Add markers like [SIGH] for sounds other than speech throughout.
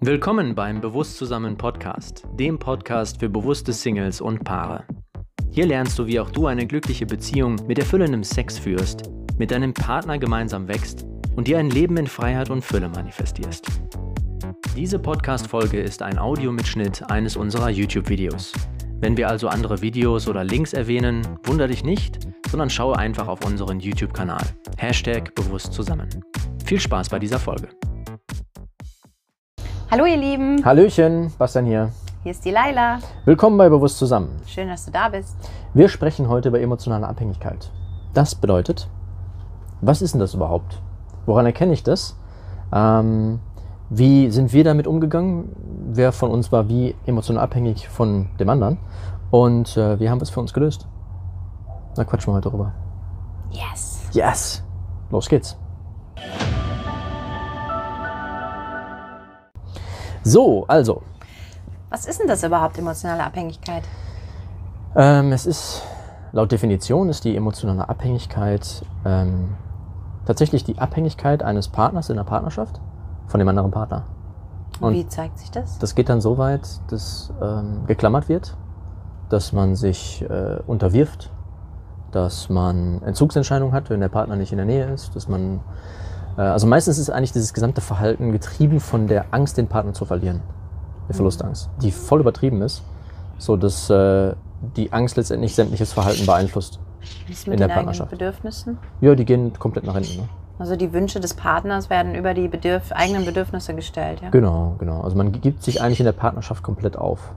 Willkommen beim Bewusst zusammen Podcast, dem Podcast für bewusste Singles und Paare. Hier lernst du, wie auch du eine glückliche Beziehung mit erfüllendem Sex führst, mit deinem Partner gemeinsam wächst und dir ein Leben in Freiheit und Fülle manifestierst. Diese Podcast-Folge ist ein Audiomitschnitt eines unserer YouTube-Videos. Wenn wir also andere Videos oder Links erwähnen, wundere dich nicht, sondern schaue einfach auf unseren YouTube-Kanal. Hashtag bewusst zusammen. Viel Spaß bei dieser Folge. Hallo ihr Lieben, Hallöchen, Bastian hier. hier ist die Laila. Willkommen bei Bewusst zusammen. Schön, dass du da bist. Wir sprechen heute über emotionale Abhängigkeit. Das bedeutet, was ist denn das überhaupt? Woran erkenne ich das? Ähm, wie sind wir damit umgegangen? Wer von uns war wie emotional abhängig von dem anderen? Und äh, wie haben wir es für uns gelöst? Da quatschen wir heute drüber. Yes. Yes! Los geht's. So, also, Was ist denn das überhaupt, emotionale Abhängigkeit? Ähm, es ist, laut Definition ist die emotionale Abhängigkeit ähm, tatsächlich die Abhängigkeit eines Partners in der Partnerschaft von dem anderen Partner. Und Wie zeigt sich das? das geht dann so weit, dass ähm, geklammert wird, dass man sich äh, unterwirft, dass man Entzugsentscheidungen hat, wenn der Partner nicht in der Nähe ist, dass man, also meistens ist eigentlich dieses gesamte Verhalten getrieben von der Angst, den Partner zu verlieren, der Verlustangst, die voll übertrieben ist, so dass äh, die Angst letztendlich sämtliches Verhalten beeinflusst. Was ist in mit der den eigenen Partnerschaft. Bedürfnissen? Ja, die gehen komplett nach hinten. Ne? Also die Wünsche des Partners werden über die Bedürf eigenen Bedürfnisse gestellt, ja? Genau, genau. Also man gibt sich eigentlich in der Partnerschaft komplett auf,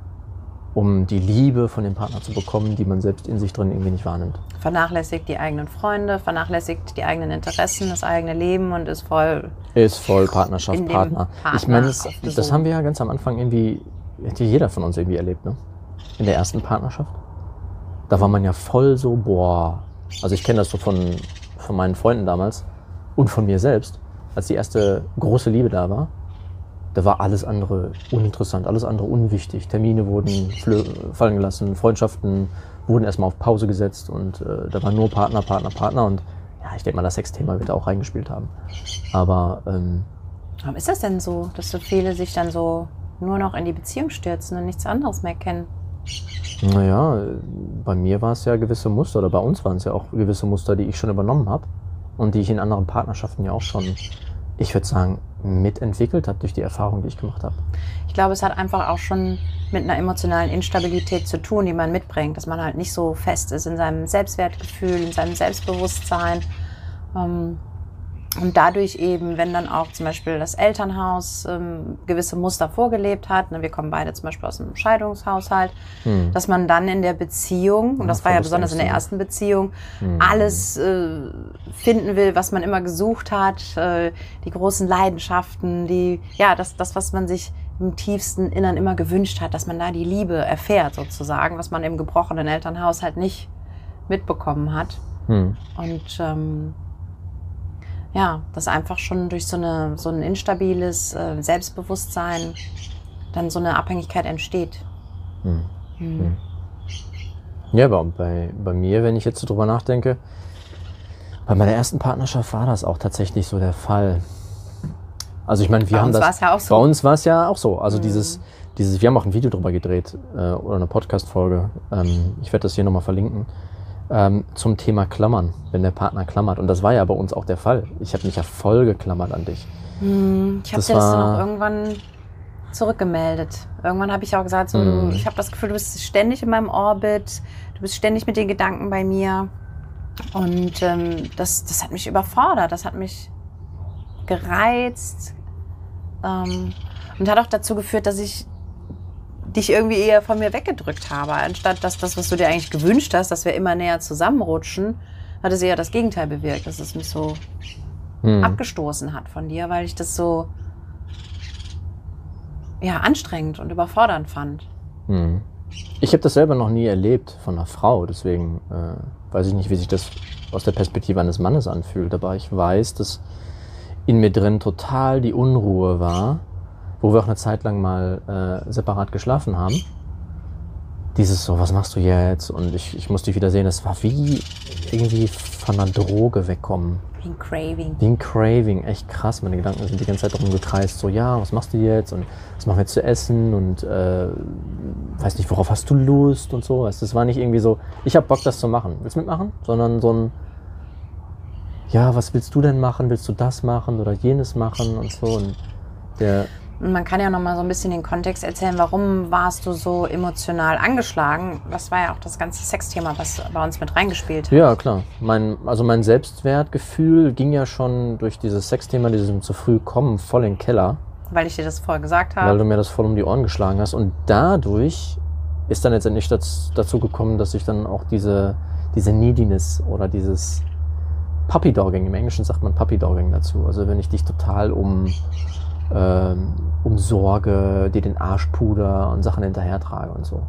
um die Liebe von dem Partner zu bekommen, die man selbst in sich drin irgendwie nicht wahrnimmt. Vernachlässigt die eigenen Freunde, vernachlässigt die eigenen Interessen, das eigene Leben und ist voll. Ist voll Partnerschaft, Partner. Partner Ich meine, das haben wir ja ganz am Anfang irgendwie, hätte jeder von uns irgendwie erlebt, ne? In der ersten Partnerschaft. Da war man ja voll so, boah. Also ich kenne das so von, von meinen Freunden damals und von mir selbst, als die erste große Liebe da war. Da war alles andere uninteressant, alles andere unwichtig. Termine wurden fallen gelassen, Freundschaften wurden erstmal auf Pause gesetzt und äh, da war nur Partner, Partner, Partner und ja, ich denke mal, das Sexthema wird da auch reingespielt haben. Aber ähm, Warum ist das denn so, dass so viele sich dann so nur noch in die Beziehung stürzen und nichts anderes mehr kennen? Naja, bei mir war es ja gewisse Muster, oder bei uns waren es ja auch gewisse Muster, die ich schon übernommen habe und die ich in anderen Partnerschaften ja auch schon, ich würde sagen, mitentwickelt habe durch die Erfahrung, die ich gemacht habe. Ich glaube, es hat einfach auch schon mit einer emotionalen Instabilität zu tun, die man mitbringt, dass man halt nicht so fest ist in seinem Selbstwertgefühl, in seinem Selbstbewusstsein. Ähm, Und dadurch eben, wenn dann auch zum Beispiel das Elternhaus ähm, gewisse Muster vorgelebt hat, ne, wir kommen beide zum Beispiel aus einem Scheidungshaushalt, Hm. dass man dann in der Beziehung, und Ja, das war ja besonders in der ersten Beziehung, Hm. alles äh, finden will, was man immer gesucht hat, äh, die großen Leidenschaften, die, ja, das, das, was man sich im tiefsten Innern immer gewünscht hat, dass man da die Liebe erfährt sozusagen, was man im gebrochenen Elternhaus halt nicht mitbekommen hat. Hm. Und ähm, ja, dass einfach schon durch so, eine, so ein instabiles äh, Selbstbewusstsein dann so eine Abhängigkeit entsteht. Hm. Mhm. Ja, aber bei, bei mir, wenn ich jetzt so drüber nachdenke, bei meiner ersten Partnerschaft war das auch tatsächlich so der Fall. Also ich meine, wir Bei haben uns das. war es ja auch so. Bei uns war es ja auch so. Also Mhm. dieses, dieses, wir haben auch ein Video drüber gedreht äh, oder eine Podcast-Folge. Ähm, ich werde das hier nochmal verlinken. Ähm, zum Thema Klammern, wenn der Partner klammert. Und das war ja bei uns auch der Fall. Ich habe mich ja voll geklammert an dich. Hm, Ich habe Das dir das dann auch irgendwann zurückgemeldet. Irgendwann habe ich auch gesagt, so, du, ich habe das Gefühl, du bist ständig in meinem Orbit, du bist ständig mit den Gedanken bei mir. Und ähm, das, das hat mich überfordert, das hat mich gereizt ähm, und hat auch dazu geführt, dass ich dich irgendwie eher von mir weggedrückt habe. Anstatt dass das, was du dir eigentlich gewünscht hast, dass wir immer näher zusammenrutschen, hat es eher das Gegenteil bewirkt, dass es mich so Hm. abgestoßen hat von dir, weil ich das so ja, anstrengend und überfordernd fand. Hm. Ich habe das selber noch nie erlebt von einer Frau, deswegen äh, weiß ich nicht, wie sich das aus der Perspektive eines Mannes anfühlt. Aber ich weiß, dass in mir drin total die Unruhe war, wo wir auch eine Zeit lang mal äh, separat geschlafen haben. dieses so, was machst du jetzt? Und ich, ich musste dich wieder sehen, das war wie irgendwie von einer Droge wegkommen. Wie ein Craving. Wie ein Craving, echt krass. Meine Gedanken sind die ganze Zeit darum gekreist, so ja, was machst du jetzt und was machen wir jetzt zu essen und äh, weiß nicht, worauf hast du Lust und so. Es war nicht irgendwie so, ich habe Bock, das zu machen. Willst du mitmachen? Sondern so ein, ja, was willst du denn machen? Willst du das machen oder jenes machen und so. Und der man kann ja noch mal so ein bisschen den Kontext erzählen, warum warst du so emotional angeschlagen? Das war ja auch das ganze Sexthema, was bei uns mit reingespielt hat. Ja, klar. Mein, also mein Selbstwertgefühl ging ja schon durch dieses Sexthema, diesem zu früh kommen, voll in den Keller. Weil ich dir das vorher gesagt habe. Weil du mir das voll um die Ohren geschlagen hast. Und dadurch ist dann letztendlich dazu gekommen, dass ich dann auch diese, diese Neediness oder dieses Puppy Dogging, im Englischen sagt man Puppy Dogging dazu. Also wenn ich dich total um ähm, um Sorge, dir den Arsch puder und Sachen hinterher trage und so.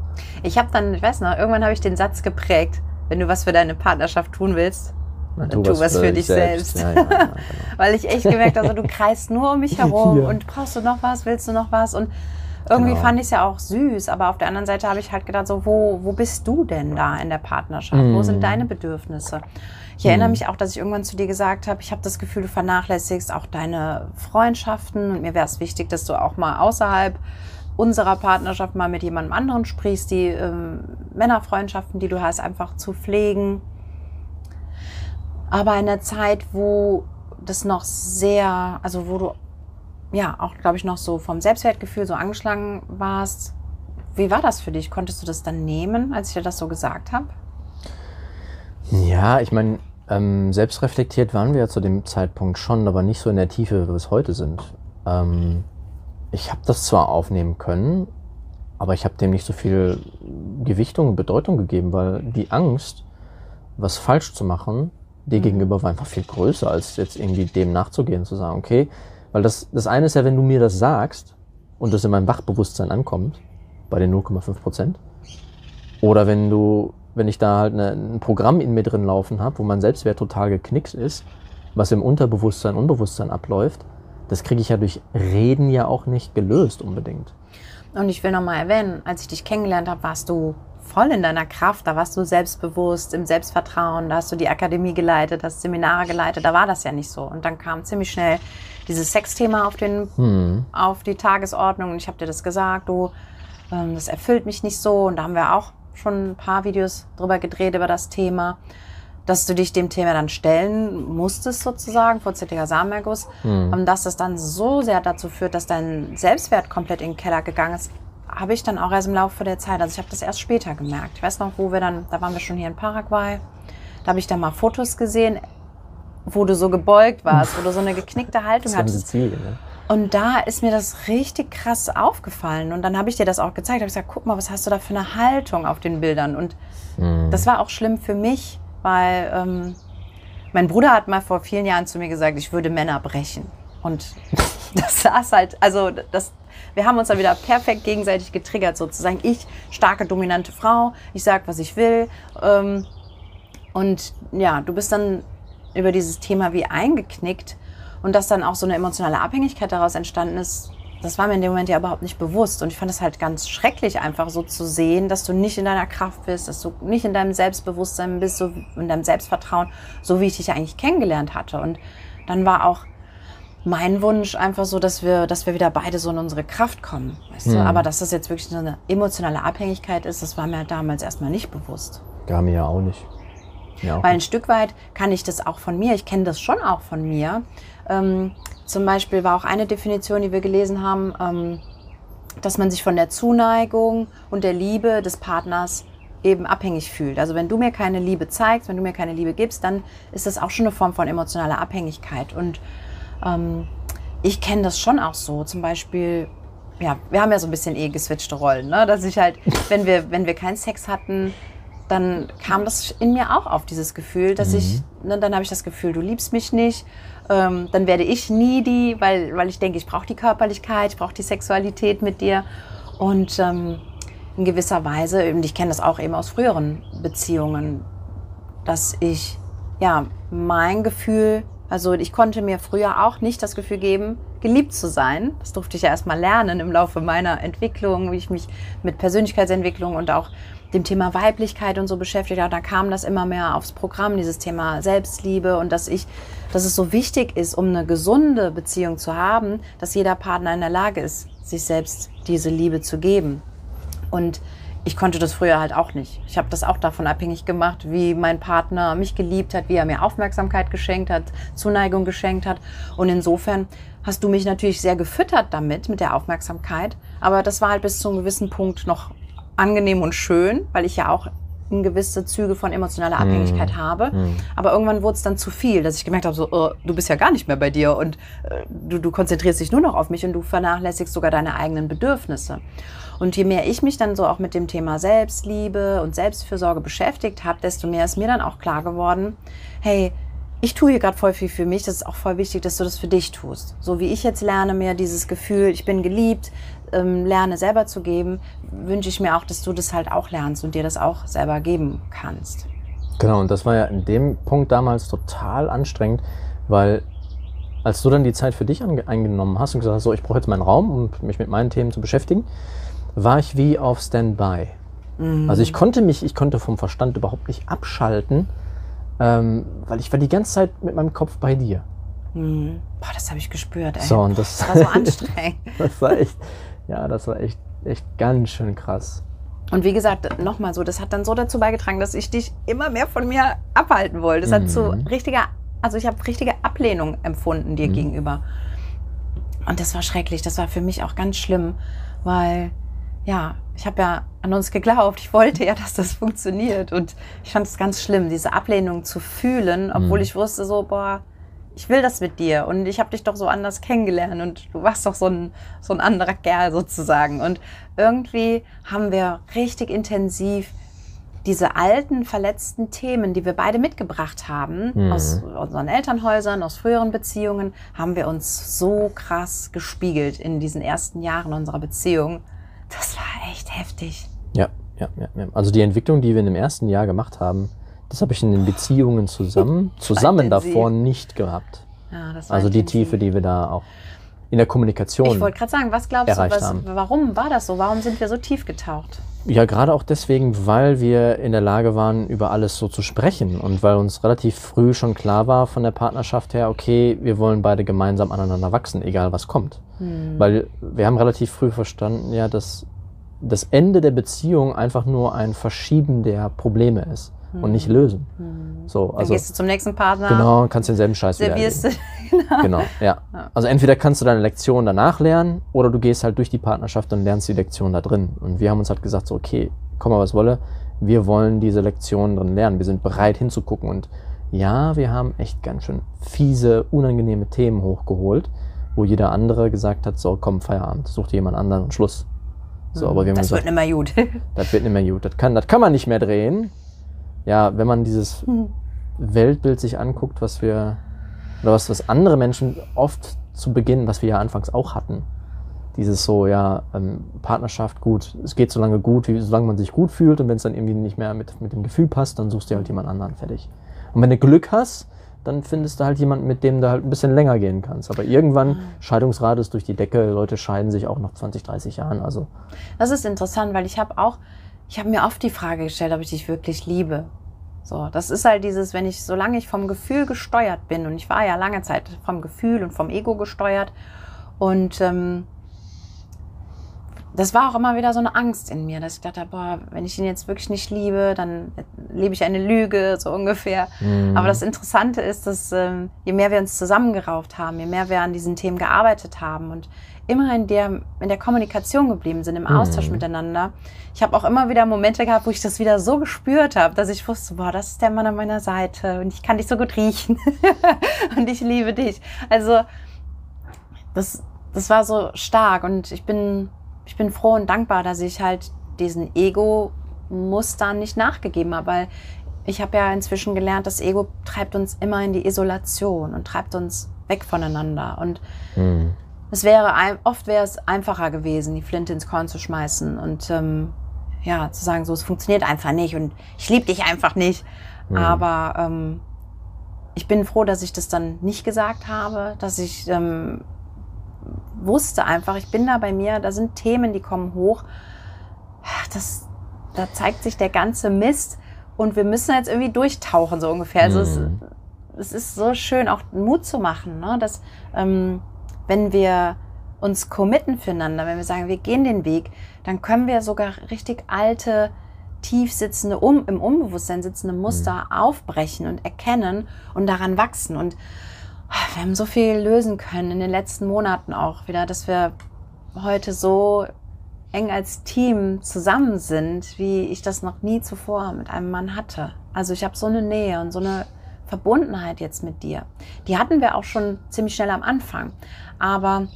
Ich habe dann, ich weiß noch, irgendwann habe ich den Satz geprägt, wenn du was für deine Partnerschaft tun willst, dann tu, tu was, für, für dich selbst. selbst. Ja, ja, [LAUGHS] genau. Weil ich echt gemerkt habe, also, du kreist nur um mich [LAUGHS] herum und brauchst du noch was, willst du noch was und irgendwie genau. fand ich es ja auch süß, aber auf der anderen Seite habe ich halt gedacht, so, wo, wo bist du denn da in der Partnerschaft? Mm. Wo sind deine Bedürfnisse? Ich erinnere mhm. mich auch, dass ich irgendwann zu dir gesagt habe, ich habe das Gefühl, du vernachlässigst auch deine Freundschaften und mir wäre es wichtig, dass du auch mal außerhalb unserer Partnerschaft mal mit jemandem anderen sprichst, die ähm, Männerfreundschaften, die du hast, einfach zu pflegen. Aber in der Zeit, wo das noch sehr, also wo du ja auch, glaube ich, noch so vom Selbstwertgefühl so angeschlagen warst, wie war das für dich? Konntest du das dann nehmen, als ich dir das so gesagt habe? Ja, ich meine, ähm, selbstreflektiert waren wir ja zu dem Zeitpunkt schon, aber nicht so in der Tiefe, wie wir es heute sind. Ähm, ich habe das zwar aufnehmen können, aber ich habe dem nicht so viel Gewichtung und Bedeutung gegeben, weil die Angst, was falsch zu machen, dir mhm. gegenüber war einfach viel größer, als jetzt irgendwie dem nachzugehen, zu sagen, okay, weil das, das eine ist ja, wenn du mir das sagst und das in meinem Wachbewusstsein ankommt, bei den 0,5 Prozent, oder wenn du wenn ich da halt eine, ein Programm in mir drin laufen habe, wo mein Selbstwert total geknickt ist, was im Unterbewusstsein, Unbewusstsein abläuft, das kriege ich ja durch Reden ja auch nicht gelöst unbedingt. Und ich will nochmal erwähnen, als ich dich kennengelernt habe, warst du voll in deiner Kraft, da warst du selbstbewusst, im Selbstvertrauen, da hast du die Akademie geleitet, hast Seminare geleitet, da war das ja nicht so. Und dann kam ziemlich schnell dieses Sexthema auf, hm. auf die Tagesordnung und ich habe dir das gesagt, du, ähm, das erfüllt mich nicht so und da haben wir auch schon ein paar Videos drüber gedreht über das Thema, dass du dich dem Thema dann stellen musstest sozusagen, vorzeitiger Samenerguss, mhm. und dass das dann so sehr dazu führt, dass dein Selbstwert komplett in den Keller gegangen ist, habe ich dann auch erst im Laufe der Zeit, also ich habe das erst später gemerkt. Ich weiß noch, wo wir dann, da waren wir schon hier in Paraguay, da habe ich dann mal Fotos gesehen, wo du so gebeugt warst, wo du so eine geknickte Haltung hattest. Ziel, ne? Und da ist mir das richtig krass aufgefallen. Und dann habe ich dir das auch gezeigt. Habe ich gesagt, guck mal, was hast du da für eine Haltung auf den Bildern? Und mhm. das war auch schlimm für mich, weil ähm, mein Bruder hat mal vor vielen Jahren zu mir gesagt, ich würde Männer brechen. Und [LAUGHS] das saß halt, also das, wir haben uns dann wieder perfekt gegenseitig getriggert, sozusagen. Ich, starke, dominante Frau, ich sag, was ich will. Ähm, und ja, du bist dann über dieses Thema wie eingeknickt und dass dann auch so eine emotionale Abhängigkeit daraus entstanden ist, das war mir in dem Moment ja überhaupt nicht bewusst. Und ich fand es halt ganz schrecklich, einfach so zu sehen, dass du nicht in deiner Kraft bist, dass du nicht in deinem Selbstbewusstsein bist, so in deinem Selbstvertrauen, so wie ich dich eigentlich kennengelernt hatte. Und dann war auch mein Wunsch einfach so, dass wir, dass wir wieder beide so in unsere Kraft kommen. Weißt hm. du? Aber dass das jetzt wirklich so eine emotionale Abhängigkeit ist, das war mir damals erstmal nicht bewusst. Gar mir ja auch nicht. Ja, Weil ein Stück weit kann ich das auch von mir, ich kenne das schon auch von mir, ähm, zum Beispiel war auch eine Definition, die wir gelesen haben, ähm, dass man sich von der Zuneigung und der Liebe des Partners eben abhängig fühlt. Also wenn du mir keine Liebe zeigst, wenn du mir keine Liebe gibst, dann ist das auch schon eine Form von emotionaler Abhängigkeit. Und ähm, ich kenne das schon auch so. Zum Beispiel, ja, wir haben ja so ein bisschen eh geswitchte Rollen, ne? dass ich halt, wenn wir, wenn wir keinen Sex hatten, dann kam das in mir auch auf dieses Gefühl, dass mhm. ich, ne, dann habe ich das Gefühl, du liebst mich nicht ähm, dann werde ich needy, weil, weil ich denke, ich brauche die Körperlichkeit, ich brauche die Sexualität mit dir. Und ähm, in gewisser Weise, und ich kenne das auch eben aus früheren Beziehungen, dass ich ja mein Gefühl, also ich konnte mir früher auch nicht das Gefühl geben, geliebt zu sein. Das durfte ich ja erstmal lernen im Laufe meiner Entwicklung, wie ich mich mit Persönlichkeitsentwicklung und auch dem Thema Weiblichkeit und so beschäftigt habe. Da kam das immer mehr aufs Programm, dieses Thema Selbstliebe und dass ich, dass es so wichtig ist, um eine gesunde Beziehung zu haben, dass jeder Partner in der Lage ist, sich selbst diese Liebe zu geben. Und ich konnte das früher halt auch nicht. Ich habe das auch davon abhängig gemacht, wie mein Partner mich geliebt hat, wie er mir Aufmerksamkeit geschenkt hat, Zuneigung geschenkt hat. Und insofern hast du mich natürlich sehr gefüttert damit, mit der Aufmerksamkeit. Aber das war halt bis zu einem gewissen Punkt noch angenehm und schön, weil ich ja auch in gewisse Züge von emotionaler Abhängigkeit mm. habe. Mm. Aber irgendwann wurde es dann zu viel, dass ich gemerkt habe, so, oh, du bist ja gar nicht mehr bei dir und äh, du, du konzentrierst dich nur noch auf mich und du vernachlässigst sogar deine eigenen Bedürfnisse. Und je mehr ich mich dann so auch mit dem Thema Selbstliebe und Selbstfürsorge beschäftigt habe, desto mehr ist mir dann auch klar geworden, hey, ich tue hier gerade voll viel für mich. Das ist auch voll wichtig, dass du das für dich tust. So wie ich jetzt lerne, mir dieses Gefühl, ich bin geliebt, ähm, lerne selber zu geben, wünsche ich mir auch, dass du das halt auch lernst und dir das auch selber geben kannst. Genau, und das war ja in dem Punkt damals total anstrengend, weil als du dann die Zeit für dich eingenommen hast und gesagt hast, so, ich brauche jetzt meinen Raum, um mich mit meinen Themen zu beschäftigen, war ich wie auf Standby. Mhm. Also ich konnte mich, ich konnte vom Verstand überhaupt nicht abschalten, ähm, weil ich war die ganze Zeit mit meinem Kopf bei dir. Mhm. Boah, das habe ich gespürt, ey. So, und das, das war so [LAUGHS] anstrengend. das war echt, ja, das war echt, echt ganz schön krass. Und wie gesagt, nochmal so, das hat dann so dazu beigetragen, dass ich dich immer mehr von mir abhalten wollte. Das mhm. hat zu richtiger, also ich habe richtige Ablehnung empfunden dir mhm. gegenüber. Und das war schrecklich. Das war für mich auch ganz schlimm, weil ja, ich habe ja an uns geglaubt. Ich wollte ja, dass das funktioniert. Und ich fand es ganz schlimm, diese Ablehnung zu fühlen, obwohl mhm. ich wusste so, boah, ich will das mit dir und ich habe dich doch so anders kennengelernt und du warst doch so ein, so ein anderer Kerl sozusagen. Und irgendwie haben wir richtig intensiv diese alten, verletzten Themen, die wir beide mitgebracht haben, mhm. aus unseren Elternhäusern, aus früheren Beziehungen, haben wir uns so krass gespiegelt in diesen ersten Jahren unserer Beziehung. Das war echt heftig. Ja, ja, ja. Also die Entwicklung, die wir in dem ersten Jahr gemacht haben, das habe ich in den Beziehungen zusammen, [LAUGHS] zusammen davor nicht gehabt. Ja, also die Tiefe, die wir da auch in der Kommunikation. Ich wollte gerade sagen, was glaubst du, was, warum war das so? Warum sind wir so tief getaucht? Ja, gerade auch deswegen, weil wir in der Lage waren, über alles so zu sprechen und weil uns relativ früh schon klar war von der Partnerschaft her, okay, wir wollen beide gemeinsam aneinander wachsen, egal was kommt. Hm. Weil wir haben relativ früh verstanden, ja, dass das Ende der Beziehung einfach nur ein Verschieben der Probleme ist und nicht lösen. Mhm. So, also, Dann gehst du zum nächsten Partner. Genau, kannst denselben Scheiß wieder erleben. [LAUGHS] genau. genau, ja. Also entweder kannst du deine Lektion danach lernen oder du gehst halt durch die Partnerschaft und lernst die Lektion da drin. Und wir haben uns halt gesagt, so, okay, komm mal was wolle, wir wollen diese Lektion drin lernen. Wir sind bereit hinzugucken und ja, wir haben echt ganz schön fiese, unangenehme Themen hochgeholt, wo jeder andere gesagt hat, so komm, Feierabend, such dir jemand anderen und Schluss. So, aber wir haben das gesagt, wird nicht mehr gut. [LAUGHS] das wird nicht mehr gut. Das kann, das kann man nicht mehr drehen ja, wenn man dieses. Weltbild sich anguckt, was wir, oder was, was andere Menschen oft zu Beginn, was wir ja anfangs auch hatten, dieses so, ja, ähm, Partnerschaft gut, es geht so lange gut, wie, solange man sich gut fühlt und wenn es dann irgendwie nicht mehr mit, mit dem Gefühl passt, dann suchst du halt jemand anderen fertig. Und wenn du Glück hast, dann findest du halt jemanden, mit dem du halt ein bisschen länger gehen kannst. Aber irgendwann, mhm. Scheidungsrate ist durch die Decke, Leute scheiden sich auch nach 20, 30 Jahren. Also. Das ist interessant, weil ich habe auch ich habe mir oft die Frage gestellt, ob ich dich wirklich liebe. So, das ist halt dieses, wenn ich, solange ich vom Gefühl gesteuert bin, und ich war ja lange Zeit vom Gefühl und vom Ego gesteuert, und ähm, das war auch immer wieder so eine Angst in mir, dass ich dachte, boah, wenn ich ihn jetzt wirklich nicht liebe, dann lebe ich eine Lüge, so ungefähr. Mhm. Aber das Interessante ist, dass ähm, je mehr wir uns zusammengerauft haben, je mehr wir an diesen Themen gearbeitet haben und immer in der, in der Kommunikation geblieben sind, im Austausch mhm. miteinander. Ich habe auch immer wieder Momente gehabt, wo ich das wieder so gespürt habe, dass ich wusste, boah, das ist der Mann an meiner Seite und ich kann dich so gut riechen [LAUGHS] und ich liebe dich. Also das, das war so stark und ich bin, ich bin froh und dankbar, dass ich halt diesen Ego-Mustern nicht nachgegeben habe, weil ich habe ja inzwischen gelernt, das Ego treibt uns immer in die Isolation und treibt uns weg voneinander. Und mhm. Es wäre oft wäre es einfacher gewesen, die Flinte ins Korn zu schmeißen und ähm, ja zu sagen, so es funktioniert einfach nicht und ich liebe dich einfach nicht. Mhm. Aber ähm, ich bin froh, dass ich das dann nicht gesagt habe, dass ich ähm, wusste einfach, ich bin da bei mir, da sind Themen, die kommen hoch. Das, da zeigt sich der ganze Mist und wir müssen jetzt irgendwie durchtauchen, so ungefähr. Also mhm. es, es, ist so schön, auch Mut zu machen, ne? dass ähm, wenn wir uns committen füreinander, wenn wir sagen, wir gehen den Weg, dann können wir sogar richtig alte, tief sitzende, um, im Unbewusstsein sitzende Muster mhm. aufbrechen und erkennen und daran wachsen. Und ah, wir haben so viel lösen können in den letzten Monaten auch wieder, dass wir heute so eng als Team zusammen sind, wie ich das noch nie zuvor mit einem Mann hatte. Also ich habe so eine Nähe und so eine Verbundenheit jetzt mit dir. Die hatten wir auch schon ziemlich schnell am Anfang. Aber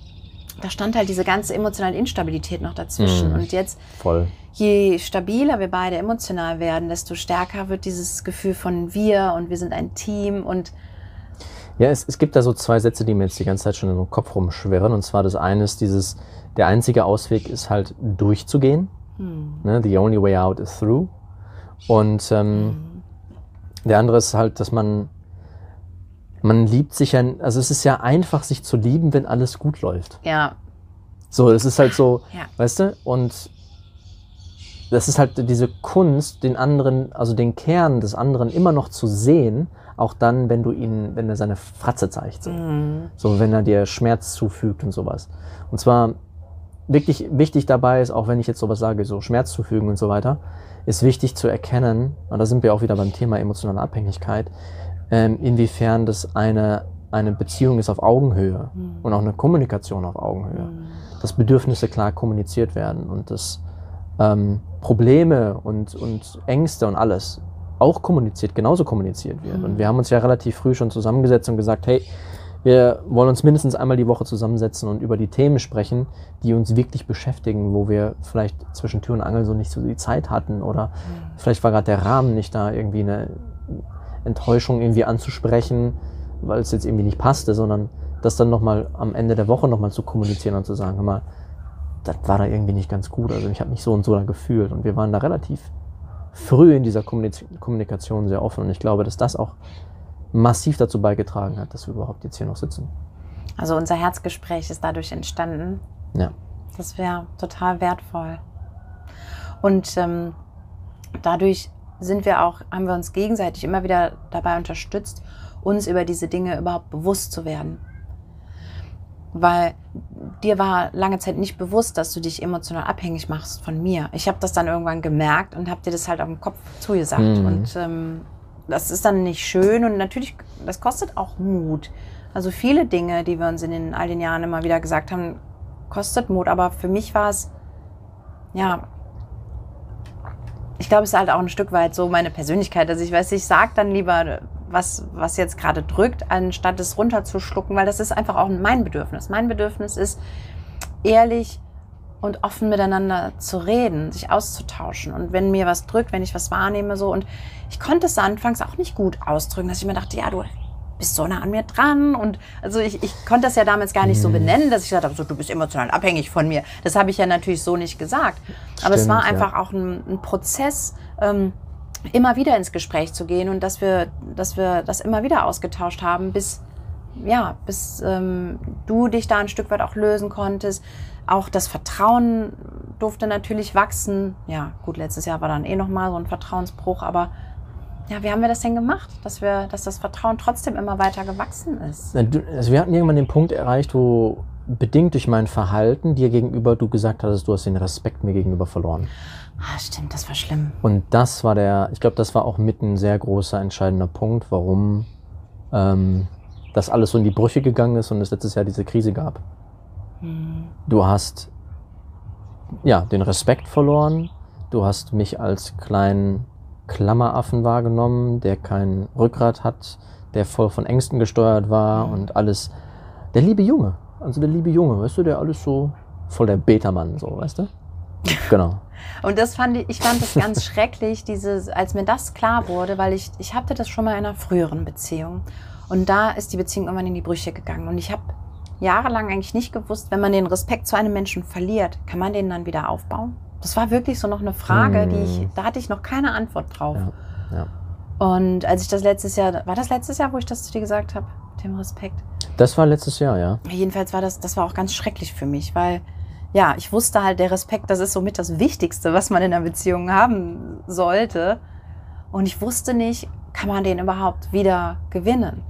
da stand halt diese ganze emotionale Instabilität noch dazwischen. Mm, und jetzt, voll. je stabiler wir beide emotional werden, desto stärker wird dieses Gefühl von wir und wir sind ein Team und ja, es, es gibt da so zwei Sätze, die mir jetzt die ganze Zeit schon im Kopf rumschwirren. Und zwar das eine ist dieses, der einzige Ausweg ist halt durchzugehen. Hm. Ne? The only way out is through. Und ähm, hm. der andere ist halt, dass man, man liebt sich ja, also es ist ja einfach, sich zu lieben, wenn alles gut läuft. Ja. So, es ist halt so, ja. weißt du, und das ist halt diese Kunst, den anderen, also den Kern des anderen immer noch zu sehen, auch dann, wenn du ihn, wenn er seine Fratze zeigt, so, mhm. so wenn er dir Schmerz zufügt und sowas. Und zwar wirklich wichtig dabei ist, auch wenn ich jetzt sowas sage, so Schmerz zufügen und so weiter, ist wichtig zu erkennen, und da sind wir auch wieder beim Thema emotionale Abhängigkeit, ähm, inwiefern das eine, eine Beziehung ist auf Augenhöhe mhm. und auch eine Kommunikation auf Augenhöhe. Mhm. Dass Bedürfnisse klar kommuniziert werden und dass ähm, Probleme und, und Ängste und alles auch kommuniziert, genauso kommuniziert wird. Mhm. Und wir haben uns ja relativ früh schon zusammengesetzt und gesagt, hey, wir wollen uns mindestens einmal die Woche zusammensetzen und über die Themen sprechen, die uns wirklich beschäftigen, wo wir vielleicht zwischen Tür und Angel so nicht so die Zeit hatten oder mhm. vielleicht war gerade der Rahmen nicht da, irgendwie eine Enttäuschung irgendwie anzusprechen, weil es jetzt irgendwie nicht passte, sondern das dann nochmal am Ende der Woche nochmal zu kommunizieren und zu sagen, hör mal, das war da irgendwie nicht ganz gut. Also ich habe mich so und so da gefühlt und wir waren da relativ früh in dieser Kommunikation sehr offen und ich glaube, dass das auch massiv dazu beigetragen hat, dass wir überhaupt jetzt hier noch sitzen. Also unser Herzgespräch ist dadurch entstanden. Ja. Das wäre total wertvoll. Und ähm, dadurch sind wir auch, haben wir uns gegenseitig immer wieder dabei unterstützt, uns über diese Dinge überhaupt bewusst zu werden. Weil dir war lange Zeit nicht bewusst, dass du dich emotional abhängig machst von mir. Ich habe das dann irgendwann gemerkt und habe dir das halt auf dem Kopf zugesagt. Mhm. Und ähm, das ist dann nicht schön und natürlich, das kostet auch Mut. Also viele Dinge, die wir uns in den, all den Jahren immer wieder gesagt haben, kostet Mut. Aber für mich war es, ja, ich glaube, es ist halt auch ein Stück weit so meine Persönlichkeit. Also ich weiß, ich sage dann lieber, was, was jetzt gerade drückt, anstatt es runterzuschlucken, weil das ist einfach auch mein Bedürfnis. Mein Bedürfnis ist, ehrlich und offen miteinander zu reden, sich auszutauschen. Und wenn mir was drückt, wenn ich was wahrnehme, so. Und ich konnte es anfangs auch nicht gut ausdrücken, dass ich mir dachte, ja, du bist so nah an mir dran. Und also ich, ich konnte das ja damals gar nicht so mhm. benennen, dass ich gesagt habe, so, du bist emotional abhängig von mir. Das habe ich ja natürlich so nicht gesagt. Aber Stimmt, es war einfach ja. auch ein, ein Prozess, ähm, immer wieder ins Gespräch zu gehen und dass wir, dass wir das immer wieder ausgetauscht haben, bis ja, bis ähm, du dich da ein Stück weit auch lösen konntest, auch das Vertrauen durfte natürlich wachsen. Ja, gut, letztes Jahr war dann eh nochmal so ein Vertrauensbruch, aber ja, wie haben wir das denn gemacht, dass, wir, dass das Vertrauen trotzdem immer weiter gewachsen ist? Also wir hatten irgendwann den Punkt erreicht, wo bedingt durch mein Verhalten dir gegenüber du gesagt hattest, du hast den Respekt mir gegenüber verloren. Ah, stimmt, das war schlimm. Und das war der, ich glaube, das war auch mit ein sehr großer, entscheidender Punkt, warum ähm, das alles so in die Brüche gegangen ist und es letztes Jahr diese Krise gab. Mhm. Du hast ja den Respekt verloren. Du hast mich als kleinen Klammeraffen wahrgenommen, der kein Rückgrat hat, der voll von Ängsten gesteuert war mhm. und alles. Der liebe Junge, also der liebe Junge, weißt du, der alles so voll der Beta-Mann, so, weißt du? [LAUGHS] Genau. Und das fand ich, ich fand das ganz schrecklich, dieses, als mir das klar wurde, weil ich, ich hatte das schon mal in einer früheren Beziehung. Und da ist die Beziehung irgendwann in die Brüche gegangen. Und ich habe jahrelang eigentlich nicht gewusst, wenn man den Respekt zu einem Menschen verliert, kann man den dann wieder aufbauen? Das war wirklich so noch eine Frage, die ich, hm. da hatte ich noch keine Antwort drauf. Ja, ja. Und als ich das letztes Jahr, war das letztes Jahr, wo ich das zu dir gesagt habe, mit dem Respekt? Das war letztes Jahr, ja. Jedenfalls war das, das war auch ganz schrecklich für mich, weil ja, ich wusste halt, der Respekt, das ist somit das Wichtigste, was man in einer Beziehung haben sollte. Und ich wusste nicht, kann man den überhaupt wieder gewinnen?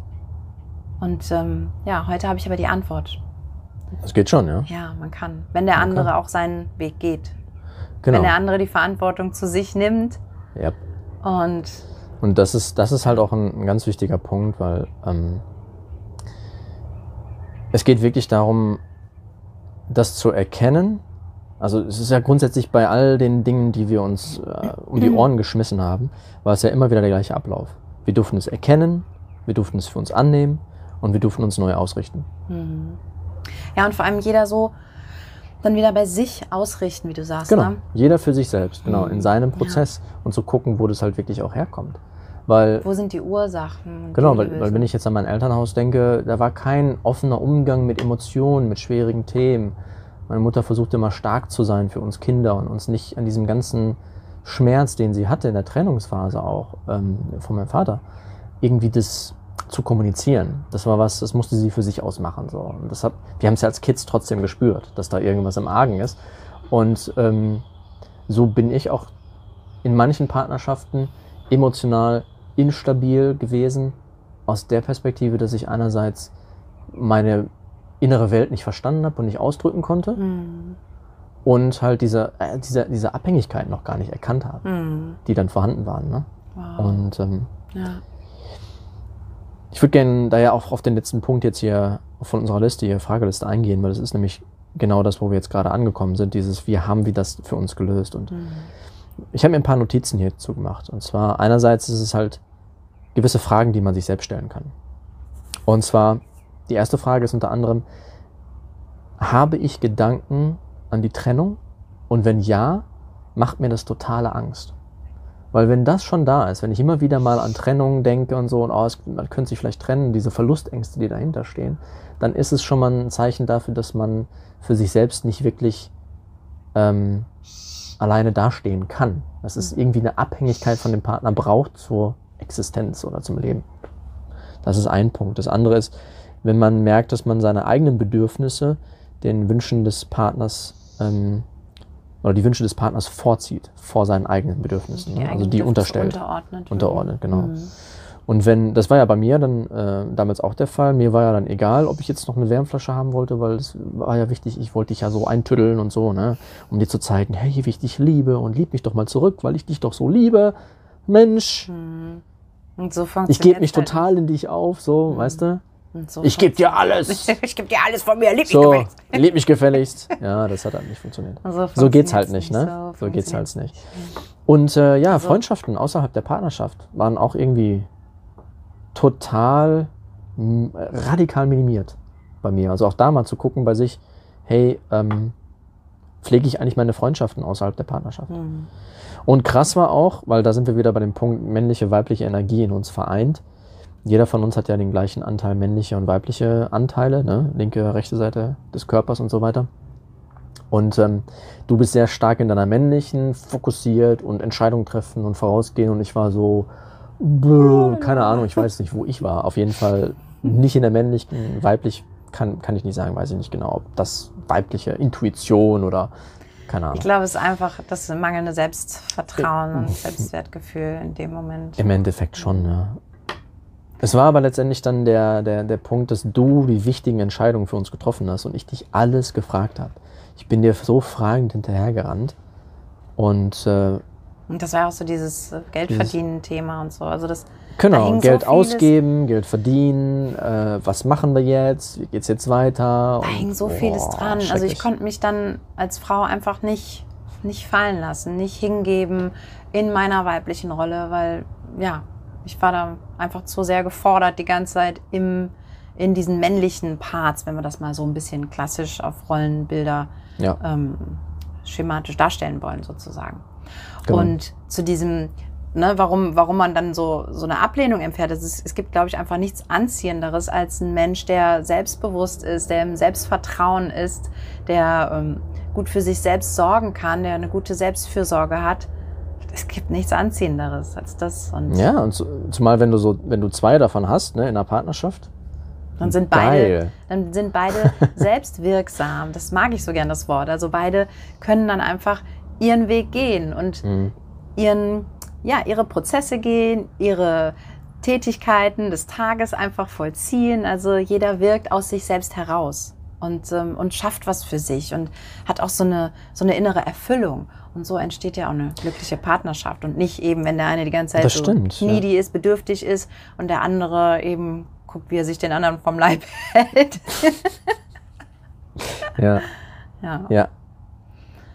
Und ähm, ja, heute habe ich aber die Antwort. Das geht schon, ja. Ja, man kann. Wenn der andere auch seinen Weg geht. Genau. Wenn der andere die Verantwortung zu sich nimmt. Ja. Und Und das ist, das ist halt auch ein, ein ganz wichtiger Punkt, weil ähm, es geht wirklich darum, das zu erkennen. Also es ist ja grundsätzlich bei all den Dingen, die wir uns äh, um die Ohren geschmissen haben, war es ja immer wieder der gleiche Ablauf. Wir durften es erkennen, wir durften es für uns annehmen und wir durften uns neu ausrichten. Mhm. ja, und vor allem jeder so dann wieder bei sich ausrichten, wie du sagst. Genau. Ne? Jeder für sich selbst, genau, Mhm. in seinem Prozess und zu gucken, wo das halt wirklich auch herkommt. Weil Wo sind die Ursachen? Genau, die weil, weil wenn ich jetzt an mein Elternhaus denke, da war kein offener Umgang mit Emotionen, mit schwierigen Themen. Meine Mutter versuchte immer stark zu sein für uns Kinder und uns nicht an diesem ganzen Schmerz, den sie hatte in der Trennungsphase auch ähm, von meinem Vater, irgendwie das zu kommunizieren. Das war was, das musste sie für sich ausmachen. So. Und das hat, wir haben es ja als Kids trotzdem gespürt, dass da irgendwas im Argen ist. Und ähm, so bin ich auch in manchen Partnerschaften emotional instabil gewesen, aus der Perspektive, dass ich einerseits meine innere Welt nicht verstanden habe und nicht ausdrücken konnte Mhm. und halt diese, äh, diese, diese Abhängigkeit noch gar nicht erkannt habe, Mhm. die dann vorhanden waren. Ne? Wow. Und ähm, ja. Ich würde gerne daher auch auf den letzten Punkt jetzt hier von unserer Liste, hier Frageliste eingehen, weil das ist nämlich genau das, wo wir jetzt gerade angekommen sind, dieses, wie haben wir das für uns gelöst und Mhm. ich habe mir ein paar Notizen hierzu gemacht. Und zwar einerseits ist es halt gewisse Fragen, die man sich selbst stellen kann. Und zwar, die erste Frage ist unter anderem, habe ich Gedanken an die Trennung? Und wenn ja, macht mir das totale Angst. Weil wenn das schon da ist, wenn ich immer wieder mal an Trennungen denke und so, und oh, es, man könnte sich vielleicht trennen, diese Verlustängste, die dahinter stehen, dann ist es schon mal ein Zeichen dafür, dass man für sich selbst nicht wirklich ähm, alleine dastehen kann. Dass es irgendwie eine Abhängigkeit von dem Partner braucht zur Existenz oder zum Leben. Das ist ein Punkt. Das andere ist, wenn man merkt, dass man seine eigenen Bedürfnisse den Wünschen des Partners ähm, oder die Wünsche des Partners vorzieht vor seinen eigenen Bedürfnissen. ne? also die unterstellt. Unterordnet. Unterordnet, genau. Mhm. Und wenn, das war ja bei mir dann äh, damals auch der Fall, mir war ja dann egal, ob ich jetzt noch eine Wärmflasche haben wollte, weil es war ja wichtig, ich wollte dich ja so eintüddeln und so, ne, um dir zu zeigen, hey, wie ich dich liebe und lieb mich doch mal zurück, weil ich dich doch so liebe. Mensch, Mhm. Und so ich funktioniert gebe mich total in dich auf, so, weißt du? So Ich gebe dir alles. [LAUGHS] ich gebe dir alles von mir, lieb mich So, gefälligst. [LAUGHS] lieb mich gefälligst. Ja, das hat halt nicht funktioniert. So So geht's halt nicht, ne? so So geht's halt nicht. Und äh, ja, Also- Freundschaften außerhalb der Partnerschaft waren auch irgendwie total radikal minimiert bei mir. Also auch da mal zu gucken bei sich, hey, ähm, pflege ich eigentlich meine Freundschaften außerhalb der Partnerschaft? Mhm. Und krass war auch, weil da sind wir wieder bei dem Punkt männliche, weibliche Energie in uns vereint. Jeder von uns hat ja den gleichen Anteil männliche und weibliche Anteile, ne? linke, rechte Seite des Körpers und so weiter. Und ähm, du bist sehr stark in deiner männlichen, fokussiert und Entscheidungen treffen und vorausgehen. Und ich war so, bäh, keine Ahnung, ich weiß nicht, wo ich war. Auf jeden Fall nicht in der männlichen, weiblich kann, kann ich nicht sagen, weiß ich nicht genau, ob das weibliche Intuition oder keine Ahnung. Ich glaube, es ist einfach das mangelnde Selbstvertrauen und Selbstwertgefühl in dem Moment. Im Endeffekt schon, ja. Es war aber letztendlich dann der, der, der Punkt, dass du die wichtigen Entscheidungen für uns getroffen hast und ich dich alles gefragt habe. Ich bin dir so fragend hinterhergerannt und äh, Und das war auch so dieses äh, Geldverdienen-Thema und so. Also das Da genau, so Geld vieles- ausgeben, Geld verdienen, äh, was machen wir jetzt, wie geht's jetzt weiter? Da hing so boah, vieles dran. Also ich konnte mich dann als Frau einfach nicht, nicht fallen lassen, nicht hingeben in meiner weiblichen Rolle, weil ja, ich war da einfach zu sehr gefordert die ganze Zeit im, in diesen männlichen Parts, wenn wir das mal so ein bisschen klassisch auf Rollenbilder Ja, ähm, schematisch darstellen wollen, sozusagen. Genau. Und zu diesem, ne, warum, warum man dann so, so eine Ablehnung empfährt, es, ist, es gibt, glaube ich, einfach nichts Anziehenderes als ein Mensch, der selbstbewusst ist, der im Selbstvertrauen ist, der ähm, gut für sich selbst sorgen kann, der eine gute Selbstfürsorge hat. Es gibt nichts Anziehenderes als das. Und ja und zu, zumal wenn du so, wenn du zwei davon hast, ne, in einer Partnerschaft, Dann sind beide, dann sind beide [LAUGHS] selbstwirksam. Das mag ich so gern, das Wort. Also beide können dann einfach ihren Weg gehen und mhm. ihren, ja, ihre Prozesse gehen, ihre Tätigkeiten des Tages einfach vollziehen. Also jeder wirkt aus sich selbst heraus und, ähm, und schafft was für sich und hat auch so eine, so eine innere Erfüllung. Und so entsteht ja auch eine glückliche Partnerschaft und nicht eben, wenn der eine die ganze Zeit das so stimmt, needy ja. ist, bedürftig ist und der andere eben guckt, wie er sich den anderen vom Leib [LAUGHS] hält. ja. ja. Ja.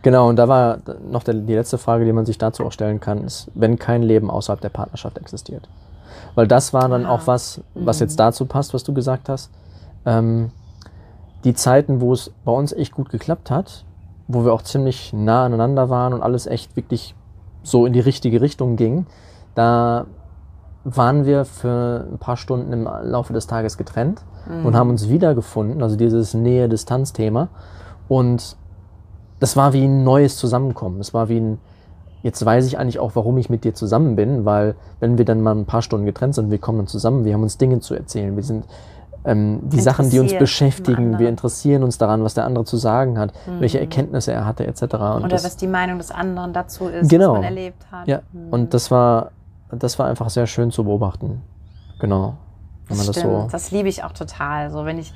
Genau, und da war noch der, die letzte Frage, die man sich dazu auch stellen kann, ist, wenn kein Leben außerhalb der Partnerschaft existiert. Weil das war dann ah. auch was, was mhm. jetzt dazu passt, was du gesagt hast. Ähm, die Zeiten, wo es bei uns echt gut geklappt hat, wo wir auch ziemlich nah aneinander waren und alles echt wirklich so in die richtige Richtung ging, da waren wir für ein paar Stunden im Laufe des Tages getrennt mhm. und haben uns wiedergefunden, also dieses Nähe-Distanz-Thema. Und das war wie ein neues Zusammenkommen. Es war wie ein, jetzt weiß ich eigentlich auch, warum ich mit dir zusammen bin, weil wenn wir dann mal ein paar Stunden getrennt sind, wir kommen dann zusammen, wir haben uns Dinge zu erzählen, wir sind ähm, die Sachen, die uns beschäftigen, wir interessieren uns daran, was der andere zu sagen hat, mhm. welche Erkenntnisse er hatte, etc. Und Oder das, was die Meinung des anderen dazu ist, genau. was man erlebt hat. Ja, mhm. und das war das war einfach sehr schön zu beobachten. Genau. Wenn das, das, so das liebe ich auch total. So, wenn ich,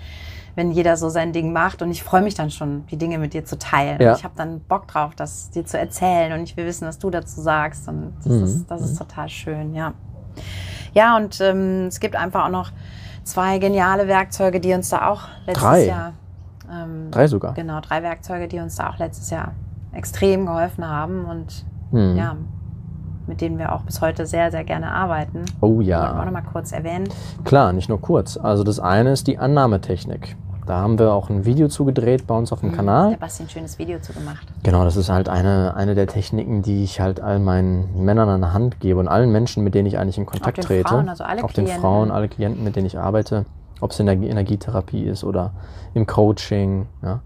wenn jeder so sein Ding macht und ich freue mich dann schon, die Dinge mit dir zu teilen. Ja. Ich habe dann Bock drauf, das dir zu erzählen und ich will wissen, was du dazu sagst. Und das, mhm. ist, das ist mhm. total schön, ja. Ja, und ähm, es gibt einfach auch noch zwei geniale Werkzeuge, die uns da auch letztes drei. Jahr. Ähm, drei sogar. Genau, drei Werkzeuge, die uns da auch letztes Jahr extrem geholfen haben. Und mhm. ja, mit denen wir auch bis heute sehr, sehr gerne arbeiten. Oh ja. Wollen wir auch noch mal kurz erwähnen. Klar, nicht nur kurz. Also das eine ist die Annahmetechnik. Da haben wir auch ein Video zugedreht bei uns auf dem mhm, Kanal. Der Basti ein schönes Video zu gemacht. Genau, das ist halt eine, eine der Techniken, die ich halt all meinen Männern an der Hand gebe und allen Menschen, mit denen ich eigentlich in Kontakt auch trete. Frauen, also alle auch den Frauen, alle Klienten, mit denen ich arbeite. Ob es in der Energietherapie ist oder im Coaching. Ja.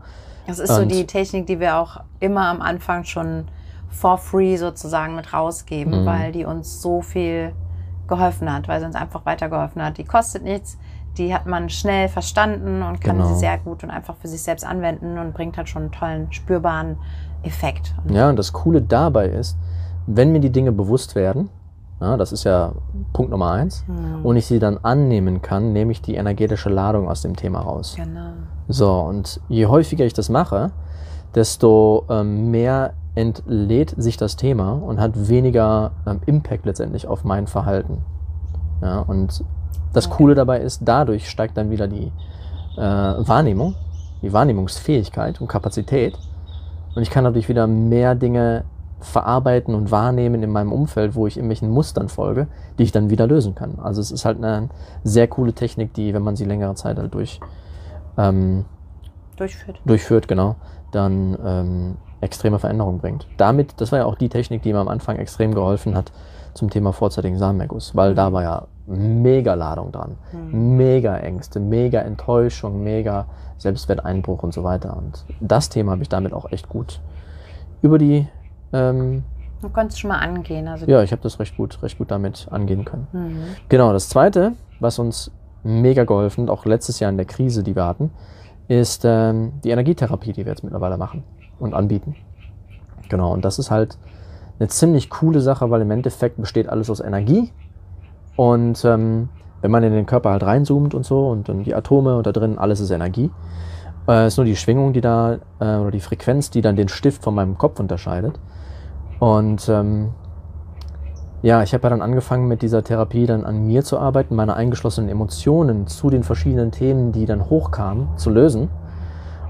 Das ist und so die Technik, die wir auch immer am Anfang schon for free sozusagen mit rausgeben, mhm. weil die uns so viel geholfen hat, weil sie uns einfach weitergeholfen hat. Die kostet nichts, die hat man schnell verstanden und kann genau. sie sehr gut und einfach für sich selbst anwenden und bringt halt schon einen tollen, spürbaren Effekt. Und ja, und das Coole dabei ist, wenn mir die Dinge bewusst werden, ja, das ist ja Punkt Nummer eins, mhm. und ich sie dann annehmen kann, nehme ich die energetische Ladung aus dem Thema raus. Genau. So, und je häufiger ich das mache, desto ähm, mehr entlädt sich das Thema und hat weniger ähm, Impact letztendlich auf mein Verhalten. Ja, und das Coole dabei ist, dadurch steigt dann wieder die äh, Wahrnehmung, die Wahrnehmungsfähigkeit und Kapazität. Und ich kann dadurch wieder mehr Dinge verarbeiten und wahrnehmen in meinem Umfeld, wo ich irgendwelchen Mustern folge, die ich dann wieder lösen kann. Also es ist halt eine sehr coole Technik, die, wenn man sie längere Zeit halt durch, ähm, durchführt. durchführt, genau, dann ähm, extreme Veränderungen bringt. Damit, das war ja auch die Technik, die mir am Anfang extrem geholfen hat zum Thema vorzeitigen Samenerguss, weil mhm. da war ja mega Ladung dran, mhm. mega Ängste, mega Enttäuschung, mega Selbstwerteinbruch und so weiter. Und das Thema habe ich damit auch echt gut über die. Ähm, du konntest schon mal angehen. Also ja, ich habe das recht gut, recht gut damit angehen können. Mhm. Genau, das Zweite, was uns mega geholfen, auch letztes Jahr in der Krise, die wir hatten, ist ähm, die Energietherapie, die wir jetzt mittlerweile machen und anbieten. Genau, und das ist halt eine ziemlich coole Sache, weil im Endeffekt besteht alles aus Energie. Und ähm, wenn man in den Körper halt reinzoomt und so und dann die Atome und da drin, alles ist Energie. Es äh, ist nur die Schwingung, die da, äh, oder die Frequenz, die dann den Stift von meinem Kopf unterscheidet. Und ähm, ja, ich habe ja dann angefangen mit dieser Therapie dann an mir zu arbeiten, meine eingeschlossenen Emotionen zu den verschiedenen Themen, die dann hochkamen, zu lösen.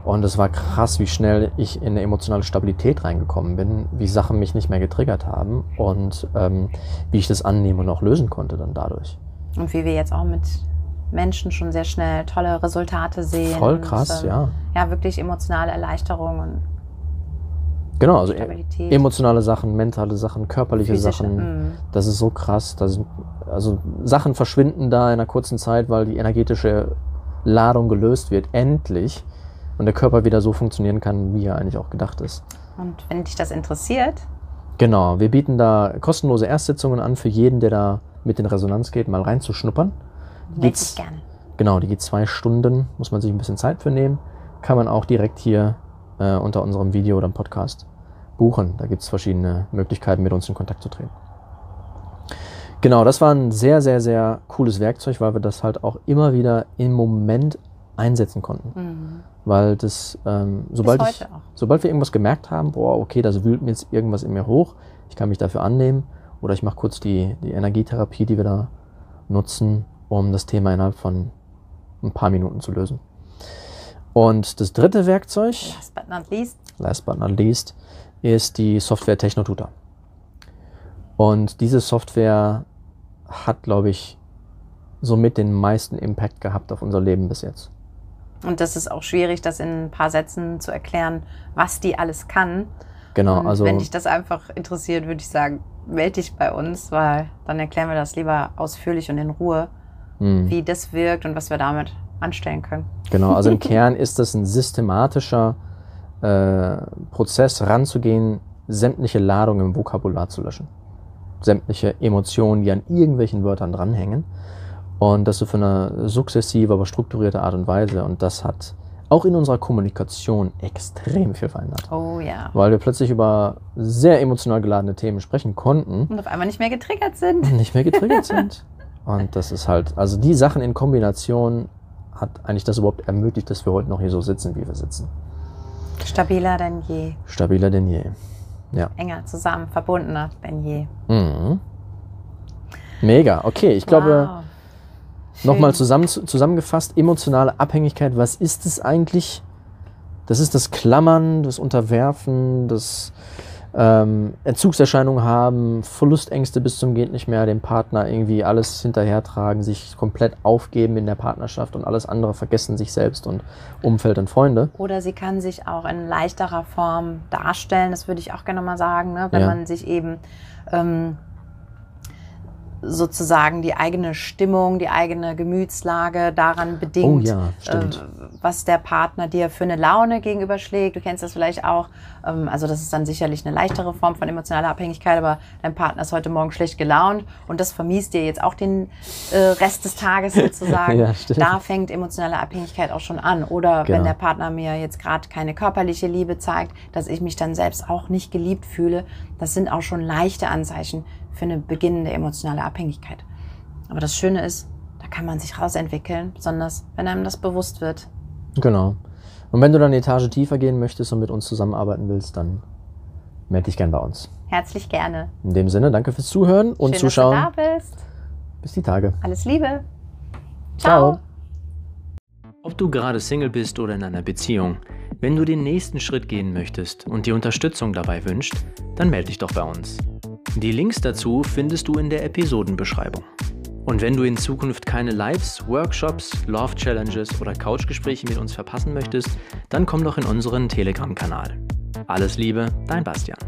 Und es war krass, wie schnell ich in eine emotionale Stabilität reingekommen bin, wie Sachen mich nicht mehr getriggert haben und ähm, wie ich das annehmen und auch lösen konnte dann dadurch. Und wie wir jetzt auch mit Menschen schon sehr schnell tolle Resultate sehen. Voll krass, und, ähm, ja. Ja, wirklich emotionale Erleichterung und Genau, also Stabilität. emotionale Sachen, mentale Sachen, körperliche Physische, Sachen. Mh. Das ist so krass. Sind, also Sachen verschwinden da in einer kurzen Zeit, weil die energetische Ladung gelöst wird. Endlich und der Körper wieder so funktionieren kann, wie er eigentlich auch gedacht ist. Und wenn dich das interessiert? Genau, wir bieten da kostenlose Erstsitzungen an für jeden, der da mit in Resonanz geht, mal reinzuschnuppern. Meld dich gerne. Genau, die geht zwei Stunden, muss man sich ein bisschen Zeit für nehmen. Kann man auch direkt hier äh, unter unserem Video oder Podcast buchen. Da gibt es verschiedene Möglichkeiten, mit uns in Kontakt zu treten. Genau, das war ein sehr, sehr, sehr cooles Werkzeug, weil wir das halt auch immer wieder im Moment einsetzen konnten. Mhm. Weil das, ähm, sobald, ich, sobald wir irgendwas gemerkt haben, boah, okay, da wühlt mir jetzt irgendwas in mir hoch, ich kann mich dafür annehmen oder ich mache kurz die, die Energietherapie, die wir da nutzen, um das Thema innerhalb von ein paar Minuten zu lösen. Und das dritte Werkzeug, last but not least, last but not least ist die Software Technotutor. Und diese Software hat, glaube ich, somit den meisten Impact gehabt auf unser Leben bis jetzt. Und das ist auch schwierig, das in ein paar Sätzen zu erklären, was die alles kann. Genau, Und also. Wenn dich das einfach interessiert, würde ich sagen, melde dich bei uns, weil dann erklären wir das lieber ausführlich und in Ruhe, hm. wie das wirkt und was wir damit anstellen können. Genau, also im [LAUGHS] Kern ist das ein systematischer äh, Prozess, ranzugehen, sämtliche Ladungen im Vokabular zu löschen. Sämtliche Emotionen, die an irgendwelchen Wörtern dranhängen. Und das so für eine sukzessive, aber strukturierte Art und Weise. Und das hat auch in unserer Kommunikation extrem viel verändert. Oh ja. Weil wir plötzlich über sehr emotional geladene Themen sprechen konnten. Und auf einmal nicht mehr getriggert sind. Nicht mehr getriggert sind. Und das ist halt, also die Sachen in Kombination hat eigentlich das überhaupt ermöglicht, dass wir heute noch hier so sitzen, wie wir sitzen. Stabiler denn je. Stabiler denn je. Ja. Enger zusammen, verbundener denn je. Mhm. Mega. Okay, ich wow. glaube, nochmal zusammen, zusammengefasst, emotionale Abhängigkeit, was ist es eigentlich? Das ist das Klammern, das Unterwerfen, das ähm, Entzugserscheinungen haben, Verlustängste bis zum geht nicht mehr, dem Partner irgendwie alles hinterhertragen, sich komplett aufgeben in der Partnerschaft und alles andere vergessen, sich selbst und Umfeld und Freunde. Oder sie kann sich auch in leichterer Form darstellen, das würde ich auch gerne mal sagen, ne? wenn ja. man sich eben ähm, sozusagen die eigene Stimmung, die eigene Gemütslage daran bedingt, oh ja, äh, was der Partner dir für eine Laune gegenüberschlägt. Du kennst das vielleicht auch. Ähm, also das ist dann sicherlich eine leichtere Form von emotionaler Abhängigkeit, aber dein Partner ist heute Morgen schlecht gelaunt und das vermiest dir jetzt auch den äh, Rest des Tages [LAUGHS] sozusagen. ja, da fängt emotionale Abhängigkeit auch schon an. Oder genau. wenn der Partner mir jetzt gerade keine körperliche Liebe zeigt, dass ich mich dann selbst auch nicht geliebt fühle, das sind auch schon leichte Anzeichen für eine beginnende emotionale Abhängigkeit. Aber das Schöne ist, da kann man sich rausentwickeln, besonders wenn einem das bewusst wird. Genau. Und wenn du dann eine Etage tiefer gehen möchtest und mit uns zusammenarbeiten willst, dann melde dich gern bei uns. Herzlich gerne. In dem Sinne, danke fürs Zuhören und Schön, Zuschauen. Dass du da bist. Bis die Tage. Alles Liebe. Ciao. Ciao. Ob du gerade Single bist oder in einer Beziehung, wenn du den nächsten Schritt gehen möchtest und dir Unterstützung dabei wünscht, dann melde dich doch bei uns. Die Links dazu findest du in der Episodenbeschreibung. Und wenn du in Zukunft keine Lives, Workshops, Love Challenges oder Couchgespräche mit uns verpassen möchtest, dann komm doch in unseren Telegram-Kanal. Alles Liebe, dein Bastian.